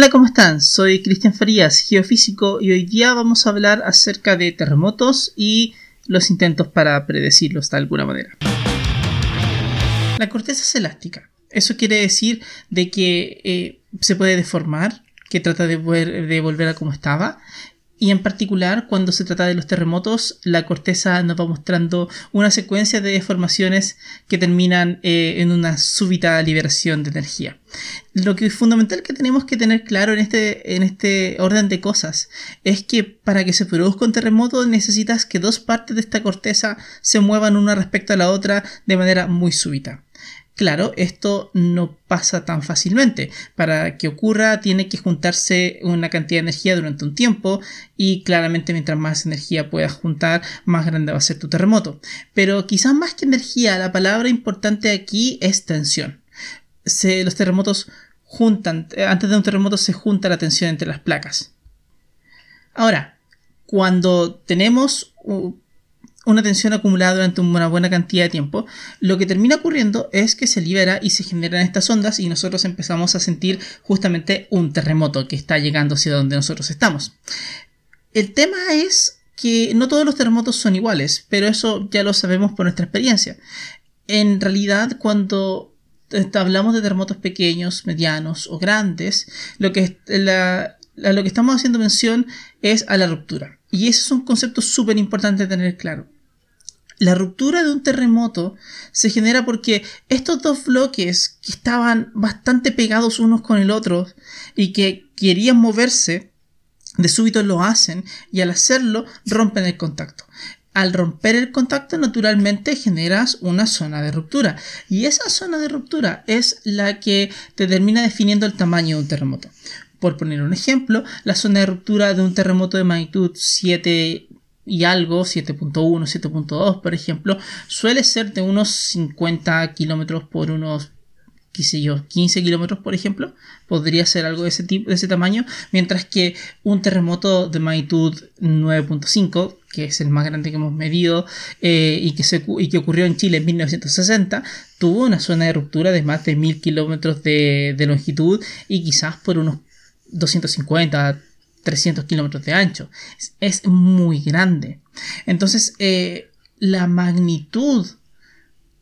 Hola, ¿cómo están? Soy Cristian Farías, geofísico, y hoy día vamos a hablar acerca de terremotos y los intentos para predecirlos de alguna manera. La corteza es elástica. Eso quiere decir de que eh, se puede deformar, que trata de, de volver a como estaba, y en particular cuando se trata de los terremotos, la corteza nos va mostrando una secuencia de deformaciones que terminan eh, en una súbita liberación de energía. Lo que es fundamental que tenemos que tener claro en este, en este orden de cosas es que para que se produzca un terremoto necesitas que dos partes de esta corteza se muevan una respecto a la otra de manera muy súbita. Claro, esto no pasa tan fácilmente. Para que ocurra tiene que juntarse una cantidad de energía durante un tiempo y claramente mientras más energía puedas juntar, más grande va a ser tu terremoto. Pero quizás más que energía, la palabra importante aquí es tensión. los terremotos juntan, antes de un terremoto se junta la tensión entre las placas. Ahora, cuando tenemos una tensión acumulada durante una buena cantidad de tiempo, lo que termina ocurriendo es que se libera y se generan estas ondas y nosotros empezamos a sentir justamente un terremoto que está llegando hacia donde nosotros estamos. El tema es que no todos los terremotos son iguales, pero eso ya lo sabemos por nuestra experiencia. En realidad, cuando hablamos de terremotos pequeños, medianos o grandes, lo que, lo que estamos haciendo mención es a la ruptura. Y ese es un concepto súper importante tener claro. La ruptura de un terremoto se genera porque estos dos bloques que estaban bastante pegados unos con el otro y que querían moverse, de súbito lo hacen y al hacerlo rompen el contacto. Al romper el contacto naturalmente generas una zona de ruptura y esa zona de ruptura es la que te termina definiendo el tamaño de un terremoto. Por poner un ejemplo, la zona de ruptura de un terremoto de magnitud 7 y algo, 7.1, 7.2 por ejemplo, suele ser de unos 50 kilómetros por unos qué sé yo, 15 kilómetros, por ejemplo, podría ser algo de ese tipo, de ese tamaño, mientras que un terremoto de magnitud 9.5, que es el más grande que hemos medido eh, y, que se, y que ocurrió en Chile en 1960, tuvo una zona de ruptura de más de 1000 kilómetros de, de longitud y quizás por unos 250, 300 kilómetros de ancho. Es, muy grande. Entonces, eh, la magnitud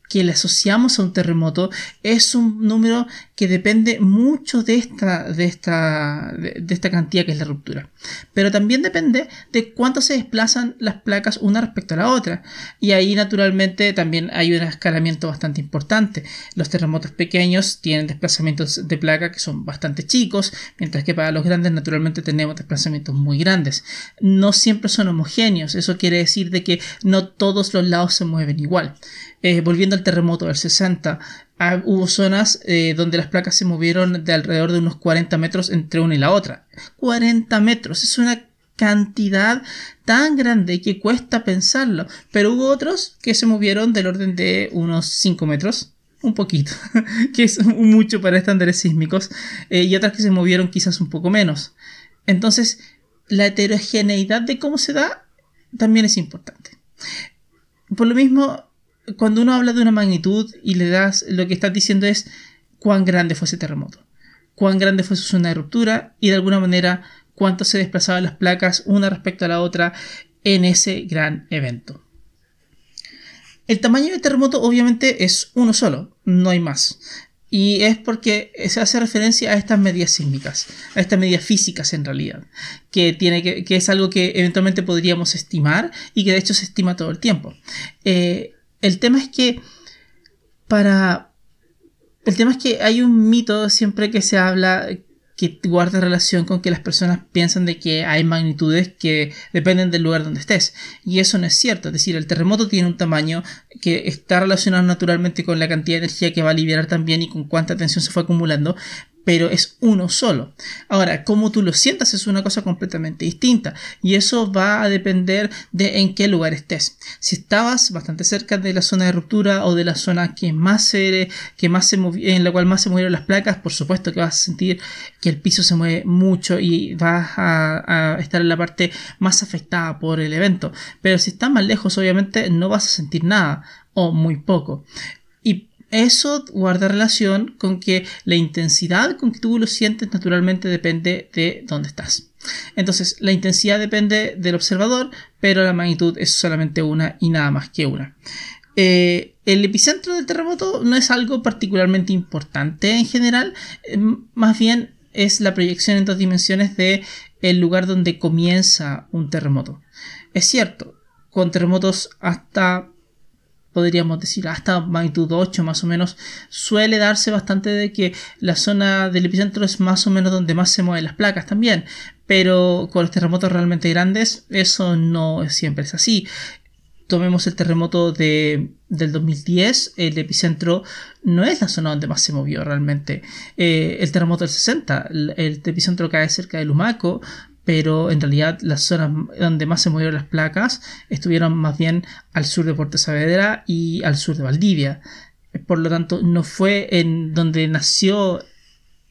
que le asociamos a un terremoto es un número que depende mucho de esta, de esta, de, esta cantidad que es la ruptura. Pero también depende de cuánto se desplazan las placas una respecto a la otra. Y ahí naturalmente también hay un escalamiento bastante importante. Los terremotos pequeños tienen desplazamientos de placa que son bastante chicos, mientras que para los grandes naturalmente tenemos desplazamientos muy grandes. No siempre son homogéneos, eso quiere decir de que no todos los lados se mueven igual. Eh, volviendo al terremoto del 60, ah, hubo zonas eh, donde las placas se movieron de alrededor de unos 40 metros entre una y la otra. 40 metros, es una cantidad tan grande que cuesta pensarlo. Pero hubo otros que se movieron del orden de unos 5 metros. Un poquito, que es mucho para estándares sísmicos, eh, y otras que se movieron quizás un poco menos. Entonces, la heterogeneidad de cómo se da también es importante. Por lo mismo, cuando uno habla de una magnitud y le das, lo que estás diciendo es cuán grande fue ese terremoto, cuán grande fue su zona de ruptura y de alguna manera cuánto se desplazaban las placas una respecto a la otra en ese gran evento. El tamaño del terremoto obviamente es uno solo, no hay más. Y es porque se hace referencia a estas medidas sísmicas, a estas medidas físicas en realidad, que, tiene que, es algo que eventualmente podríamos estimar y que de hecho se estima todo el tiempo. Eh, el tema es que para... El tema es que hay un mito siempre que se habla que guarda relación con que las personas piensan de que hay magnitudes que dependen del lugar donde estés. Y eso no es cierto. Es decir, el terremoto tiene un tamaño que está relacionado naturalmente con la cantidad de energía que va a liberar también y con cuánta tensión se fue acumulando, pero es uno solo. Ahora, cómo tú lo sientas es una cosa completamente distinta y eso va a depender de en qué lugar estés. Si estabas bastante cerca de la zona de ruptura o de la zona que más se, que más se en la cual más se movieron las placas, por supuesto que vas a sentir que el piso se mueve mucho y vas a, a estar en la parte más afectada por el evento. Pero si estás más lejos, obviamente no vas a sentir nada o muy poco. Eso guarda relación con que la intensidad con que tú lo sientes naturalmente depende de dónde estás. Entonces, la intensidad depende del observador, pero la magnitud es solamente una y nada más que una. Eh, el epicentro del terremoto no es algo particularmente importante en general, eh, más bien es la proyección en dos dimensiones de el lugar donde comienza un terremoto. Es cierto, con terremotos hasta podríamos decir hasta magnitud 8 más o menos, suele darse bastante de que la zona del epicentro es más o menos donde más se mueven las placas también, pero con los terremotos realmente grandes eso no siempre es así. Tomemos el terremoto de, del 2010, el epicentro no es la zona donde más se movió realmente. Eh, el terremoto del 60, el, el epicentro cae cerca de Lumaco, pero en realidad las zonas donde más se movieron las placas estuvieron más bien al sur de Puerto Saavedra y al sur de Valdivia. Por lo tanto, no fue en donde nació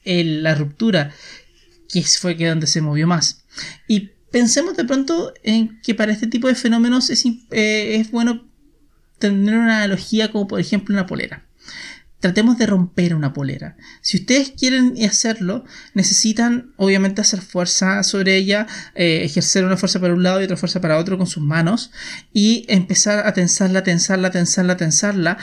la ruptura, que fue que donde se movió más. Y pensemos de pronto en que para este tipo de fenómenos es, eh, es bueno tener una analogía como por ejemplo una polera tratemos de romper una polera. Si ustedes quieren hacerlo, necesitan obviamente hacer fuerza sobre ella, eh, ejercer una fuerza para un lado y otra fuerza para otro con sus manos y empezar a tensarla, tensarla, tensarla, tensarla.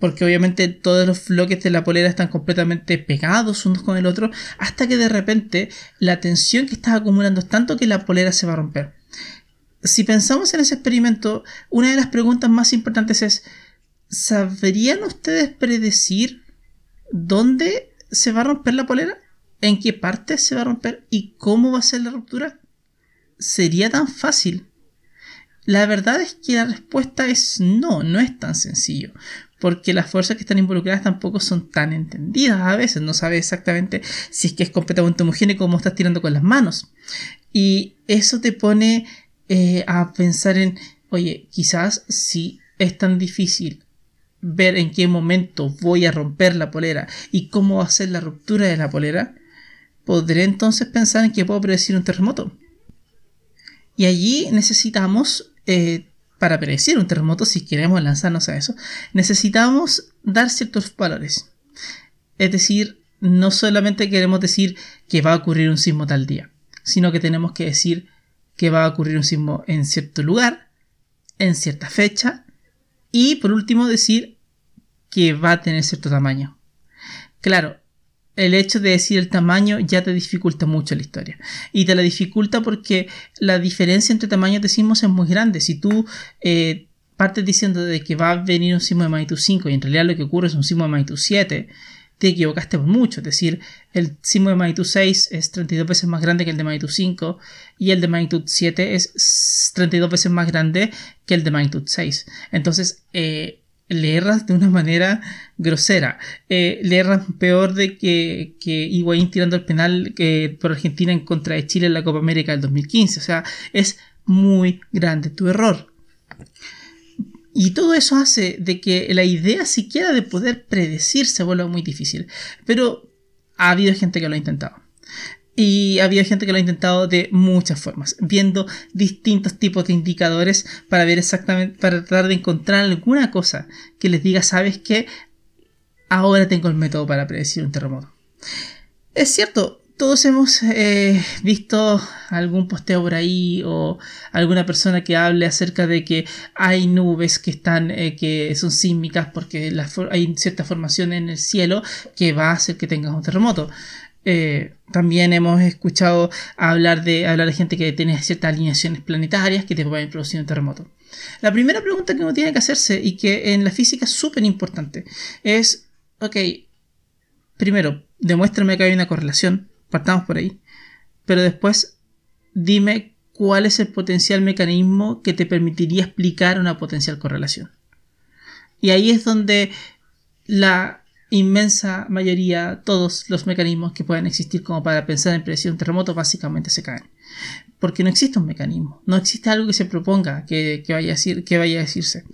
Porque obviamente todos los bloques de la polera están completamente pegados unos con el otro, hasta que de repente la tensión que estás acumulando es tanto que la polera se va a romper. Si pensamos en ese experimento, una de las preguntas más importantes es, ¿sabrían ustedes predecir dónde se va a romper la polera? ¿En qué parte se va a romper? ¿Y cómo va a ser la ruptura? ¿Sería tan fácil? La verdad es que la respuesta es no, no es tan sencillo, porque las fuerzas que están involucradas tampoco son tan entendidas a veces, no sabes exactamente si es que es completamente homogéneo como estás tirando con las manos. Y eso te pone eh, a pensar en, oye, quizás si es tan difícil ver en qué momento voy a romper la polera y cómo va a ser la ruptura de la polera, podré entonces pensar en que puedo predecir un terremoto. Y allí necesitamos, eh, para predecir un terremoto, si queremos lanzarnos a eso, necesitamos dar ciertos valores. Es decir, no solamente queremos decir que va a ocurrir un sismo tal día, sino que tenemos que decir que va a ocurrir un sismo en cierto lugar, en cierta fecha, y por último, decir que va a tener cierto tamaño. Claro, el hecho de decir el tamaño ya te dificulta mucho la historia. Y te la dificulta porque la diferencia entre tamaños de sismos es muy grande. Si tú eh, partes diciendo de que va a venir un sismo de magnitud 5 y en realidad lo que ocurre es un sismo de magnitud 7, te equivocaste por mucho. Es decir, el sismo de magnitud 6 es 32 veces más grande que el de magnitud 5 y el de magnitud 7 es 32 veces más grande que el de magnitud 6. Entonces, eh, le erras de una manera grosera. Eh, le erras peor de que, que Higuaín tirando el penal por Argentina en contra de Chile en la Copa América del 2015. O sea, es muy grande tu error. Y todo eso hace de que la idea siquiera de poder predecir se vuelva muy difícil. Pero ha habido gente que lo ha intentado. Y ha habido gente que lo ha intentado de muchas formas, viendo distintos tipos de indicadores para ver exactamente, para tratar de encontrar alguna cosa que les diga, sabes que ahora tengo el método para predecir un terremoto. Es cierto, todos hemos eh, visto algún posteo por ahí o alguna persona que hable acerca de que hay nubes que están eh, que son sísmicas porque hay cierta formación en el cielo que va a hacer que tengas un terremoto. Eh, también hemos escuchado hablar de, hablar de gente que tiene ciertas alineaciones planetarias que te pueden producir un terremoto. La primera pregunta que uno tiene que hacerse y que en la física es súper importante es, ok, primero, demuéstrame que hay una correlación partamos por ahí. Pero después dime cuál es el potencial mecanismo que te permitiría explicar una potencial correlación. Y ahí es donde la inmensa mayoría, todos los mecanismos que puedan existir como para pensar en predecir un terremoto, básicamente se caen. Porque no existe un mecanismo, no existe algo que se proponga que, vaya, a decir, que vaya a decirse.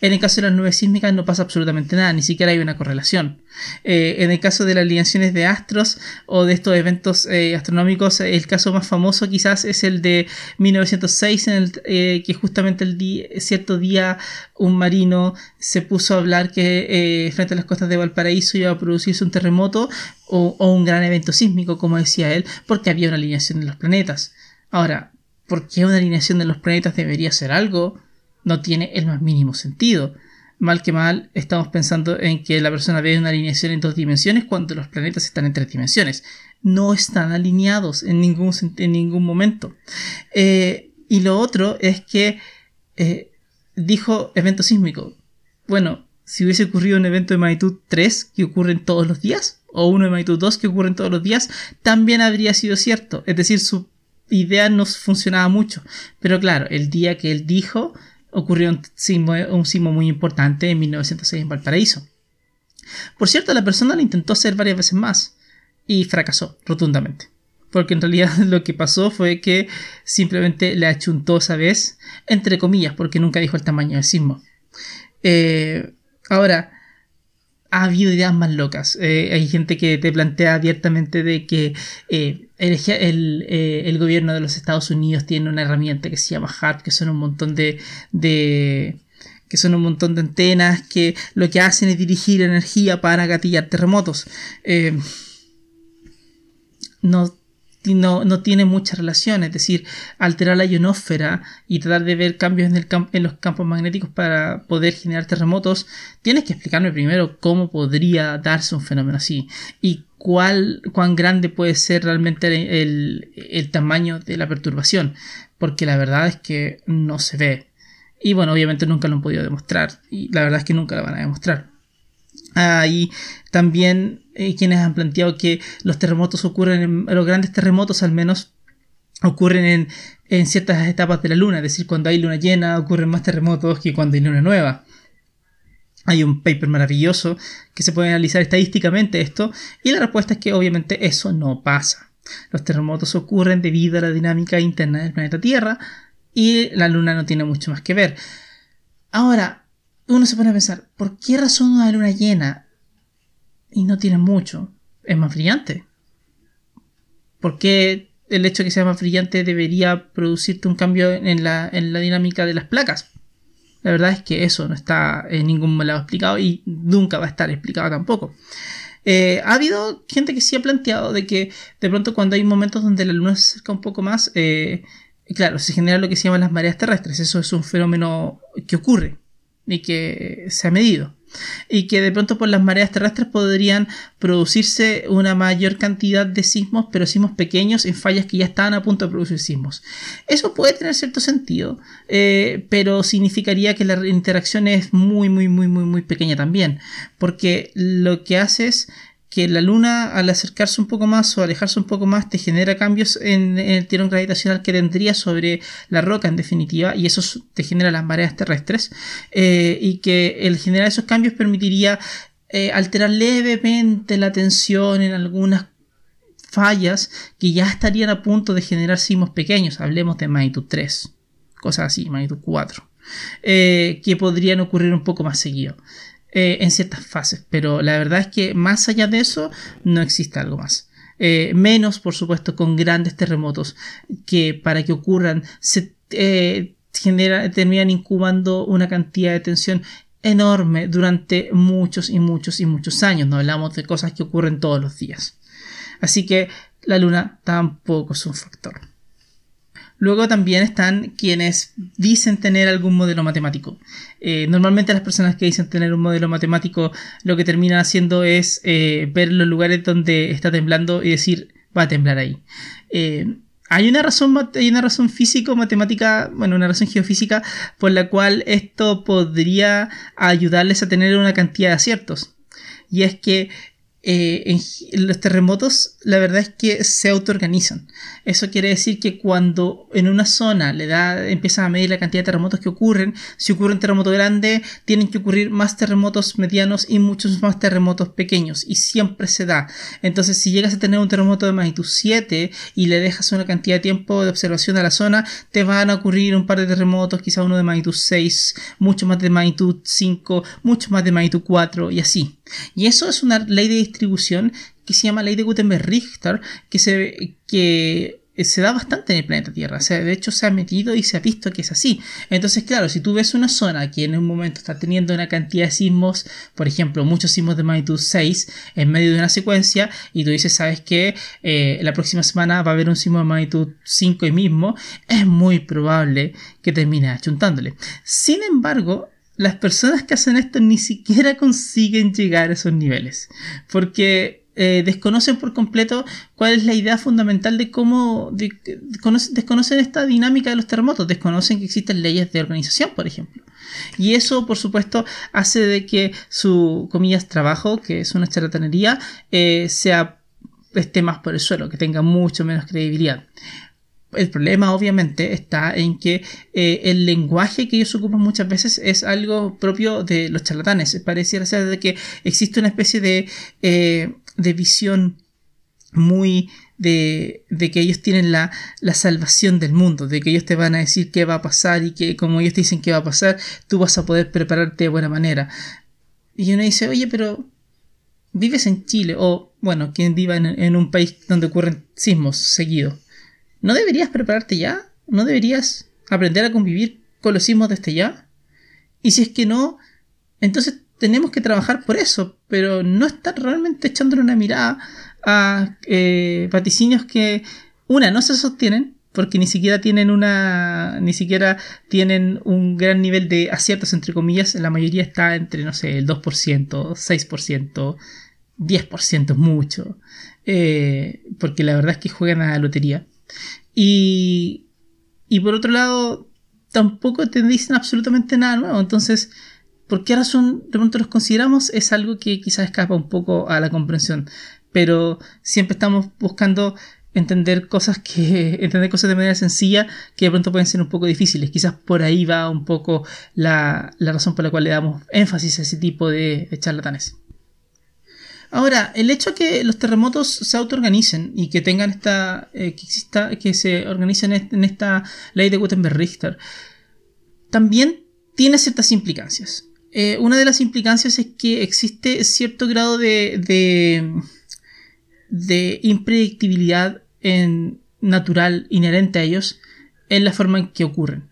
En el caso de las nubes sísmicas no pasa absolutamente nada, ni siquiera hay una correlación. Eh, en el caso de las alineaciones de astros o de estos eventos eh, astronómicos, el caso más famoso quizás es el de 1906, en el, eh, que justamente el cierto día un marino se puso a hablar que frente a las costas de Valparaíso iba a producirse un terremoto o, o un gran evento sísmico, como decía él, porque había una alineación de los planetas. Ahora, ¿por qué una alineación de los planetas debería ser algo? No tiene el más mínimo sentido. Mal que mal, estamos pensando en que la persona ve una alineación en dos dimensiones cuando los planetas están en tres dimensiones. No están alineados en ningún, en ningún momento. Eh, y lo otro es que eh, dijo evento sísmico. Bueno, si hubiese ocurrido un evento de magnitud 3 que ocurre todos los días, o uno de magnitud 2 que ocurren todos los días, también habría sido cierto. Es decir, su idea no funcionaba mucho. Pero claro, el día que él dijo, ocurrió un sismo, muy importante en 1906 en Valparaíso. Por cierto, la persona lo intentó hacer varias veces más y fracasó rotundamente. Porque en realidad lo que pasó fue que simplemente le achuntó esa vez, entre comillas, porque nunca dijo el tamaño del sismo. Eh, ahora, ha habido ideas más locas. Eh, hay gente que te plantea abiertamente de que eh, eh, el, gobierno de los Estados Unidos tiene una herramienta que se llama HARP, que son un montón de, de que son un montón de antenas que lo que hacen es dirigir energía para gatillar terremotos. no no, no, tiene mucha relación, es decir, alterar la ionosfera y tratar de ver cambios en, en los campos magnéticos para poder generar terremotos, tienes que explicarme primero cómo podría darse un fenómeno así y cuán grande puede ser realmente el, el tamaño de la perturbación, porque la verdad es que no se ve. Y bueno, obviamente nunca lo han podido demostrar, y la verdad es que nunca lo van a demostrar. Hay también eh, quienes han planteado que los terremotos ocurren, en, los grandes terremotos al menos, ocurren en, en, ciertas etapas de la luna, es decir, cuando hay luna llena ocurren más terremotos que cuando hay luna nueva. Hay un paper maravilloso que se puede analizar estadísticamente esto y la respuesta es que obviamente eso no pasa. Los terremotos ocurren debido a la dinámica interna del planeta Tierra y la luna no tiene mucho más que ver. Ahora, uno se pone a pensar, ¿por qué razón una luna llena y no tiene mucho? Es más brillante. ¿Por qué el hecho de que sea más brillante debería producirte un cambio en la, en la dinámica de las placas? La verdad es que eso no está en ningún lado explicado y nunca va a estar explicado tampoco. Eh, ha habido gente que sí ha planteado de que de pronto cuando hay momentos donde la luna se acerca un poco más, eh, claro, se genera lo que se llaman las mareas terrestres. Eso es un fenómeno que ocurre y que se ha medido y que de pronto por las mareas terrestres podrían producirse una mayor cantidad de sismos, pero sismos pequeños en fallas que ya estaban a punto de producir sismos. Eso puede tener cierto sentido, eh, pero significaría que la interacción es muy, muy, muy, muy, muy pequeña también, porque lo que hace es que la luna al acercarse un poco más o alejarse un poco más te genera cambios en, el tirón gravitacional que tendría sobre la roca en definitiva y eso te genera las mareas terrestres eh, y que el generar esos cambios permitiría eh, alterar levemente la tensión en algunas fallas que ya estarían a punto de generar sismos pequeños, hablemos de magnitud 3, cosas así, magnitud 4, eh, que podrían ocurrir un poco más seguido. Eh, en ciertas fases, pero la verdad es que más allá de eso no existe algo más. Eh, menos, por supuesto, con grandes terremotos que para que ocurran se eh, terminan incubando una cantidad de tensión enorme durante muchos y muchos y muchos años. No hablamos de cosas que ocurren todos los días. Así que la luna tampoco es un factor. Luego también están quienes dicen tener algún modelo matemático. Eh, normalmente las personas que dicen tener un modelo matemático lo que terminan haciendo es eh, ver los lugares donde está temblando y decir va a temblar ahí. Eh, hay una razón, hay una razón físico-matemática, bueno, una razón geofísica por la cual esto podría ayudarles a tener una cantidad de aciertos. Y es que eh, en los terremotos la verdad es que se autoorganizan. Eso quiere decir que cuando en una zona le da, empiezan a medir la cantidad de terremotos que ocurren, si ocurre un terremoto grande, tienen que ocurrir más terremotos medianos y muchos más terremotos pequeños. Y siempre se da. Entonces, si llegas a tener un terremoto de magnitud 7 y le dejas una cantidad de tiempo de observación a la zona, te van a ocurrir un par de terremotos, quizá uno de magnitud 6, mucho más de magnitud 5, mucho más de magnitud 4 y así. Y eso es una ley de distribución que se llama ley de Gutenberg-Richter, que se, que se da bastante en el planeta Tierra. O sea, de hecho, se ha metido y se ha visto que es así. Entonces, claro, si tú ves una zona que en un momento está teniendo una cantidad de sismos, por ejemplo, muchos sismos de magnitud 6 en medio de una secuencia, y tú dices, ¿sabes que eh, la próxima semana va a haber un sismo de magnitud 5 y mismo, es muy probable que termine achuntándole. Sin embargo, las personas que hacen esto ni siquiera consiguen llegar a esos niveles. Porque eh, desconocen por completo cuál es la idea fundamental de cómo desconocen, esta dinámica de los terremotos, desconocen que existen leyes de organización, por ejemplo. Y eso, por supuesto, hace de que su, comillas, trabajo, que es una charlatanería, eh, sea esté más por el suelo, que tenga mucho menos credibilidad. El problema obviamente está en que eh, el lenguaje que ellos ocupan muchas veces es algo propio de los charlatanes. Pareciera ser de que existe una especie de, eh, de visión muy de, de, que ellos tienen la, la, salvación del mundo, de que ellos te van a decir qué va a pasar y que como ellos te dicen qué va a pasar, tú vas a poder prepararte de buena manera. Y uno dice, oye, pero vives en Chile o, bueno, quien viva en, en un país donde ocurren sismos seguidos ¿No deberías prepararte ya? ¿No deberías aprender a convivir con los sismos desde ya? Y si es que no, entonces tenemos que trabajar por eso, pero no estar realmente echándole una mirada a eh, vaticinios que, una, no se sostienen, porque ni siquiera tienen una, ni siquiera tienen un gran nivel de aciertos, entre comillas, la mayoría está entre, no sé, el 2%, 6%, 10% es mucho, eh, porque la verdad es que juegan a la lotería. Y, y por otro lado, tampoco te dicen absolutamente nada nuevo. Entonces, ¿por qué razón de pronto los consideramos? Es algo que quizás escapa un poco a la comprensión. Pero siempre estamos buscando entender cosas que entender cosas de manera sencilla que de pronto pueden ser un poco difíciles quizás por ahí va un poco la, la razón por la cual le damos énfasis a ese tipo de charlatanes Ahora, el hecho de que los terremotos se autoorganicen y que tengan esta, eh, que exista, que se organicen en esta ley de Gutenberg-Richter, también tiene ciertas implicancias. Eh, una de las implicancias es que existe cierto grado de, de, de impredictibilidad en, natural inherente a ellos en la forma en que ocurren.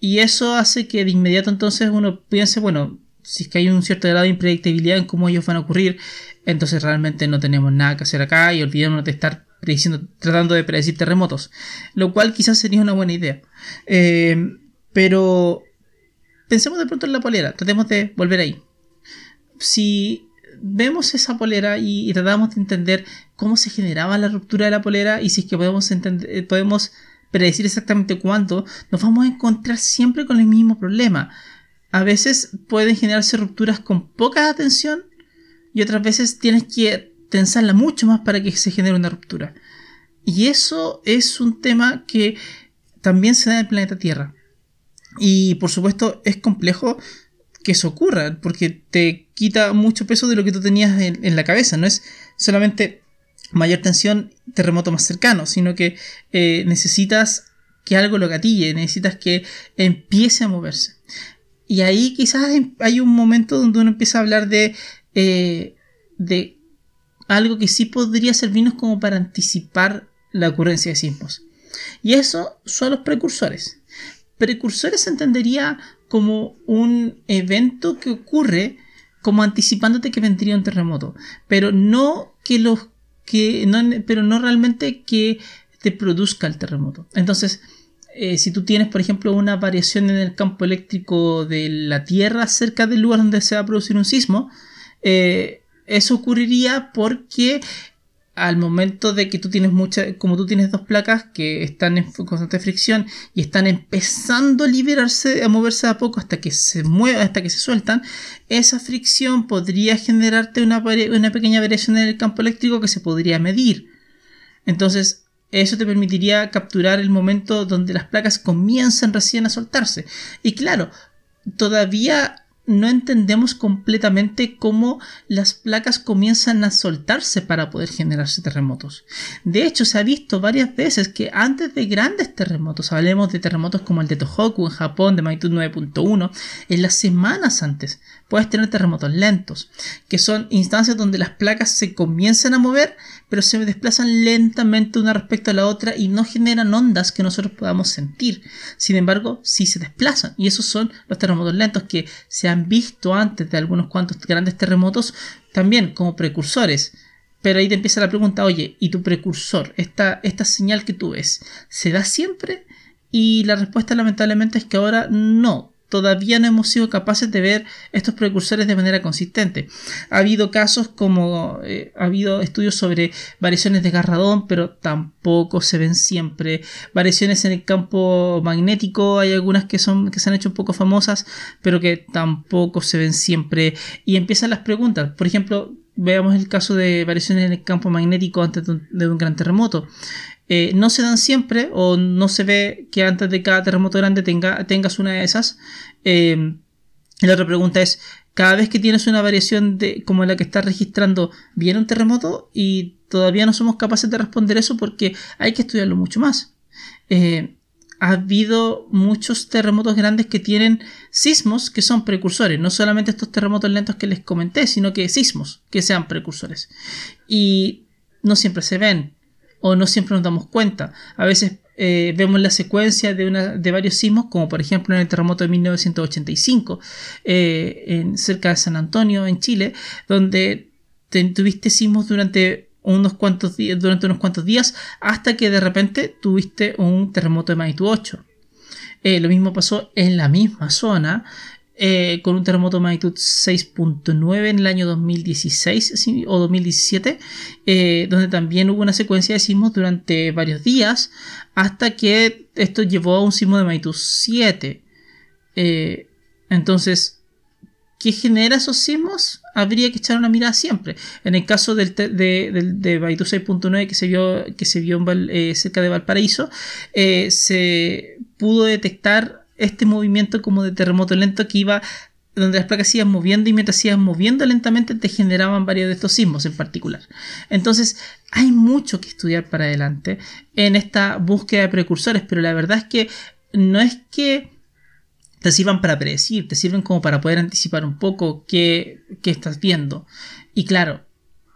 Y eso hace que de inmediato entonces uno piense, bueno, si es que hay un cierto grado de impredictibilidad en cómo ellos van a ocurrir, entonces realmente no tenemos nada que hacer acá y olvidémonos de estar tratando de predecir terremotos, lo cual quizás sería una buena idea. Eh, pero pensemos de pronto en la polera, tratemos de volver ahí. Si vemos esa polera y, tratamos de entender cómo se generaba la ruptura de la polera y si es que podemos, entender, eh, podemos predecir exactamente cuánto, nos vamos a encontrar siempre con el mismo problema. A veces pueden generarse rupturas con poca atención y otras veces tienes que tensarla mucho más para que se genere una ruptura. Y eso es un tema que también se da en el planeta Tierra. Y por supuesto es complejo que eso ocurra, porque te quita mucho peso de lo que tú tenías en, la cabeza. No es solamente mayor tensión, terremoto más cercano, sino que eh, necesitas que algo lo gatille, necesitas que empiece a moverse. Y ahí quizás hay un momento donde uno empieza a hablar de eh, de algo que sí podría servirnos como para anticipar la ocurrencia de sismos. Y eso son los precursores. Precursores se entendería como un evento que ocurre como anticipándote que vendría un terremoto, pero no que los que no, pero no realmente que te produzca el terremoto. Entonces, eh, si tú tienes, por ejemplo, una variación en el campo eléctrico de la Tierra cerca del lugar donde se va a producir un sismo, eh, eso ocurriría porque al momento de que tú tienes muchas, como tú tienes dos placas que están en constante fricción y están empezando a liberarse, a moverse a poco hasta que se muevan, hasta que se sueltan, esa fricción podría generarte una, una pequeña variación en el campo eléctrico que se podría medir. Entonces, eso te permitiría capturar el momento donde las placas comienzan recién a soltarse. Y claro, todavía no entendemos completamente cómo las placas comienzan a soltarse para poder generarse terremotos. De hecho, se ha visto varias veces que antes de grandes terremotos, hablemos de terremotos como el de Tohoku en Japón de magnitud 9.1, en las semanas antes puedes tener terremotos lentos, que son instancias donde las placas se comienzan a mover, pero se desplazan lentamente una respecto a la otra y no generan ondas que nosotros podamos sentir. Sin embargo, sí se desplazan, y esos son los terremotos lentos que se han visto antes de algunos cuantos grandes terremotos, también como precursores. Pero ahí te empieza la pregunta, oye, ¿y tu precursor, esta, esta señal que tú ves, se da siempre? Y la respuesta lamentablemente es que ahora no todavía no hemos sido capaces de ver estos precursores de manera consistente. Ha habido casos como eh, ha habido estudios sobre variaciones de Garradón, pero tampoco se ven siempre. Variaciones en el campo magnético, hay algunas que son que se han hecho un poco famosas, pero que tampoco se ven siempre. Y empiezan las preguntas. Por ejemplo, veamos el caso de variaciones en el campo magnético antes de un gran terremoto. Eh, no se dan siempre o no se ve que antes de cada terremoto grande tenga, tengas una de esas. Eh, la otra pregunta es, cada vez que tienes una variación de, como la que estás registrando, ¿viene un terremoto? Y todavía no somos capaces de responder eso porque hay que estudiarlo mucho más. Eh, ha habido muchos terremotos grandes que tienen sismos que son precursores, no solamente estos terremotos lentos que les comenté, sino que sismos que sean precursores. Y no siempre se ven o no siempre nos damos cuenta. A veces eh, vemos la secuencia de, una, de varios sismos, como por ejemplo en el terremoto de 1985, eh, en, cerca de San Antonio, en Chile, donde tuviste sismos durante unos cuantos días, durante unos cuantos días, hasta que de repente tuviste un terremoto de magnitud 8. Eh, lo mismo pasó en la misma zona eh, con un terremoto de magnitud 6.9 en el año 2016 o 2017, eh, donde también hubo una secuencia de sismos durante varios días, hasta que esto llevó a un sismo de magnitud 7. Eh, entonces, ¿qué genera esos sismos? Habría que echar una mirada siempre. En el caso del de, de, magnitud 6.9 que se vio, que se vio cerca de Valparaíso, se pudo detectar este movimiento como de terremoto lento que iba donde las placas iban moviendo y mientras iban moviendo lentamente te generaban varios de estos sismos en particular. Entonces hay mucho que estudiar para adelante en esta búsqueda de precursores, pero la verdad es que no es que te sirvan para predecir, te sirven como para poder anticipar un poco qué, estás viendo. Y claro,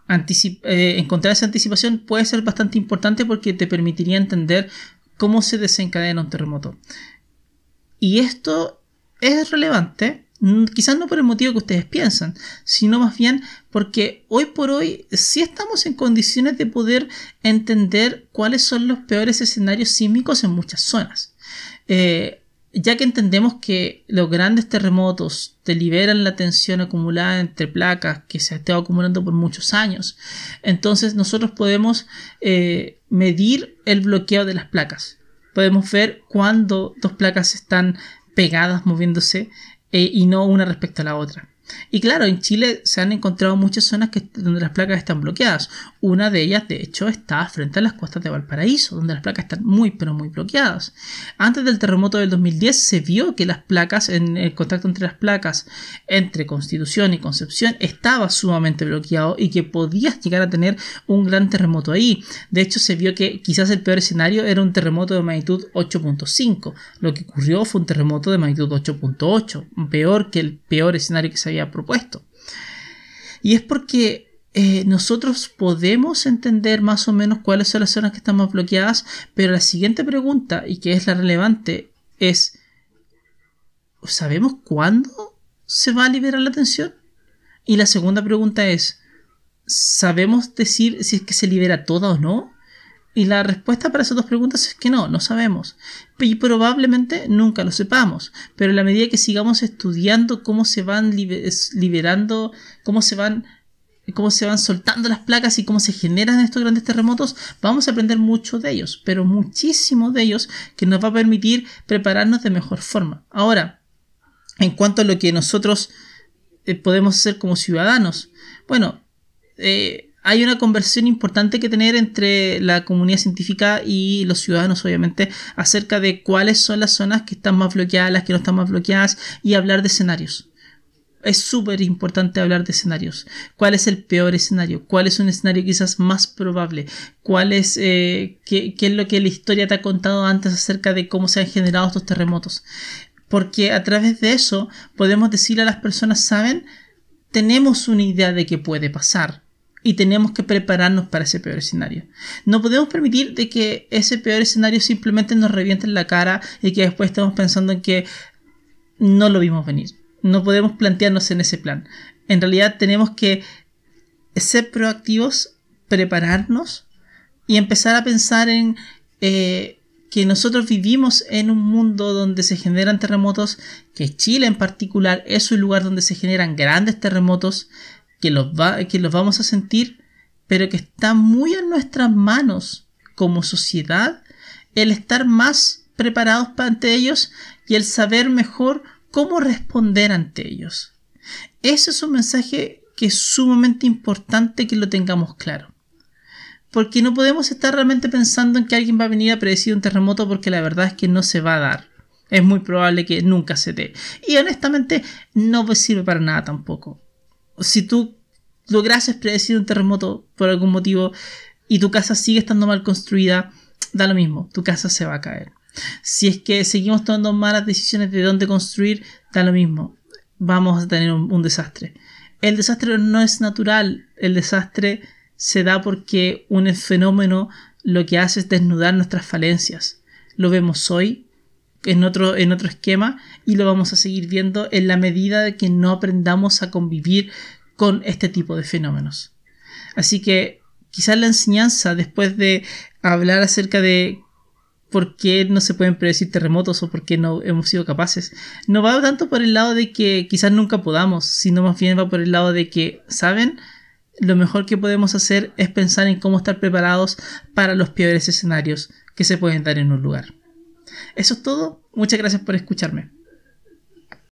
eh, encontrar esa anticipación puede ser bastante importante porque te permitiría entender cómo se desencadena un terremoto. Y esto es relevante, quizás no por el motivo que ustedes piensan, sino más bien porque hoy por hoy sí estamos en condiciones de poder entender cuáles son los peores escenarios sísmicos en muchas zonas. Eh, ya que entendemos que los grandes terremotos te liberan la tensión acumulada entre placas que se ha estado acumulando por muchos años, entonces nosotros podemos eh, medir el bloqueo de las placas podemos ver cuando dos placas están pegadas moviéndose eh, y no una respecto a la otra. Y claro, en Chile se han encontrado muchas zonas que, donde las placas están bloqueadas. Una de ellas, de hecho, está frente a las costas de Valparaíso, donde las placas están muy, pero muy bloqueadas. Antes del terremoto del 2010 se vio que las placas, en el contacto entre las placas entre Constitución y Concepción, estaba sumamente bloqueado y que podías llegar a tener un gran terremoto ahí. De hecho, se vio que quizás el peor escenario era un terremoto de magnitud 8.5. Lo que ocurrió fue un terremoto de magnitud 8.8, peor que el peor escenario que se había propuesto. Y es porque eh, nosotros podemos entender más o menos cuáles son las zonas que están más bloqueadas, pero la siguiente pregunta, y que es la relevante, es, ¿sabemos cuándo se va a liberar la tensión? Y la segunda pregunta es, ¿sabemos decir si es que se libera toda o no? Y la respuesta para esas dos preguntas es que no, no sabemos. Y probablemente nunca lo sepamos. Pero en la medida que sigamos estudiando cómo se van liberando, cómo se van cómo se van soltando las placas y cómo se generan estos grandes terremotos, vamos a aprender mucho de ellos, pero muchísimo de ellos que nos va a permitir prepararnos de mejor forma. Ahora, en cuanto a lo que nosotros eh, podemos hacer como ciudadanos, bueno, eh, hay una conversión importante que tener entre la comunidad científica y los ciudadanos, obviamente, acerca de cuáles son las zonas que están más bloqueadas, las que no están más bloqueadas, y hablar de escenarios. Es súper importante hablar de escenarios. ¿Cuál es el peor escenario? ¿Cuál es un escenario quizás más probable? ¿Cuál es eh, qué, es lo que la historia te ha contado antes acerca de cómo se han generado estos terremotos? Porque a través de eso podemos decirle a las personas, ¿saben? Tenemos una idea de qué puede pasar y tenemos que prepararnos para ese peor escenario. No podemos permitir de que ese peor escenario simplemente nos reviente en la cara y que después estemos pensando en que no lo vimos venir. No podemos plantearnos en ese plan. En realidad tenemos que ser proactivos, prepararnos y empezar a pensar en eh, que nosotros vivimos en un mundo donde se generan terremotos, que Chile en particular es un lugar donde se generan grandes terremotos, que los, va, que los vamos a sentir, pero que está muy en nuestras manos como sociedad el estar más preparados ante ellos y el saber mejor cómo responder ante ellos. Ese es un mensaje que es sumamente importante que lo tengamos claro. Porque no podemos estar realmente pensando en que alguien va a venir a predecir un terremoto porque la verdad es que no se va a dar. Es muy probable que nunca se dé. Y honestamente no sirve para nada tampoco si tú lograses predecir un terremoto por algún motivo y tu casa sigue estando mal construida, da lo mismo, tu casa se va a caer. Si es que seguimos tomando malas decisiones de dónde construir, da lo mismo, vamos a tener un, desastre. El desastre no es natural, el desastre se da porque un fenómeno lo que hace es desnudar nuestras falencias. Lo vemos hoy en otro, en otro esquema y lo vamos a seguir viendo en la medida de que no aprendamos a convivir con este tipo de fenómenos. Así que quizás la enseñanza, después de hablar acerca de por qué no se pueden predecir terremotos o por qué no hemos sido capaces, no va tanto por el lado de que quizás nunca podamos, sino más bien va por el lado de que, ¿saben? Lo mejor que podemos hacer es pensar en cómo estar preparados para los peores escenarios que se pueden dar en un lugar. Eso es todo. Muchas gracias por escucharme.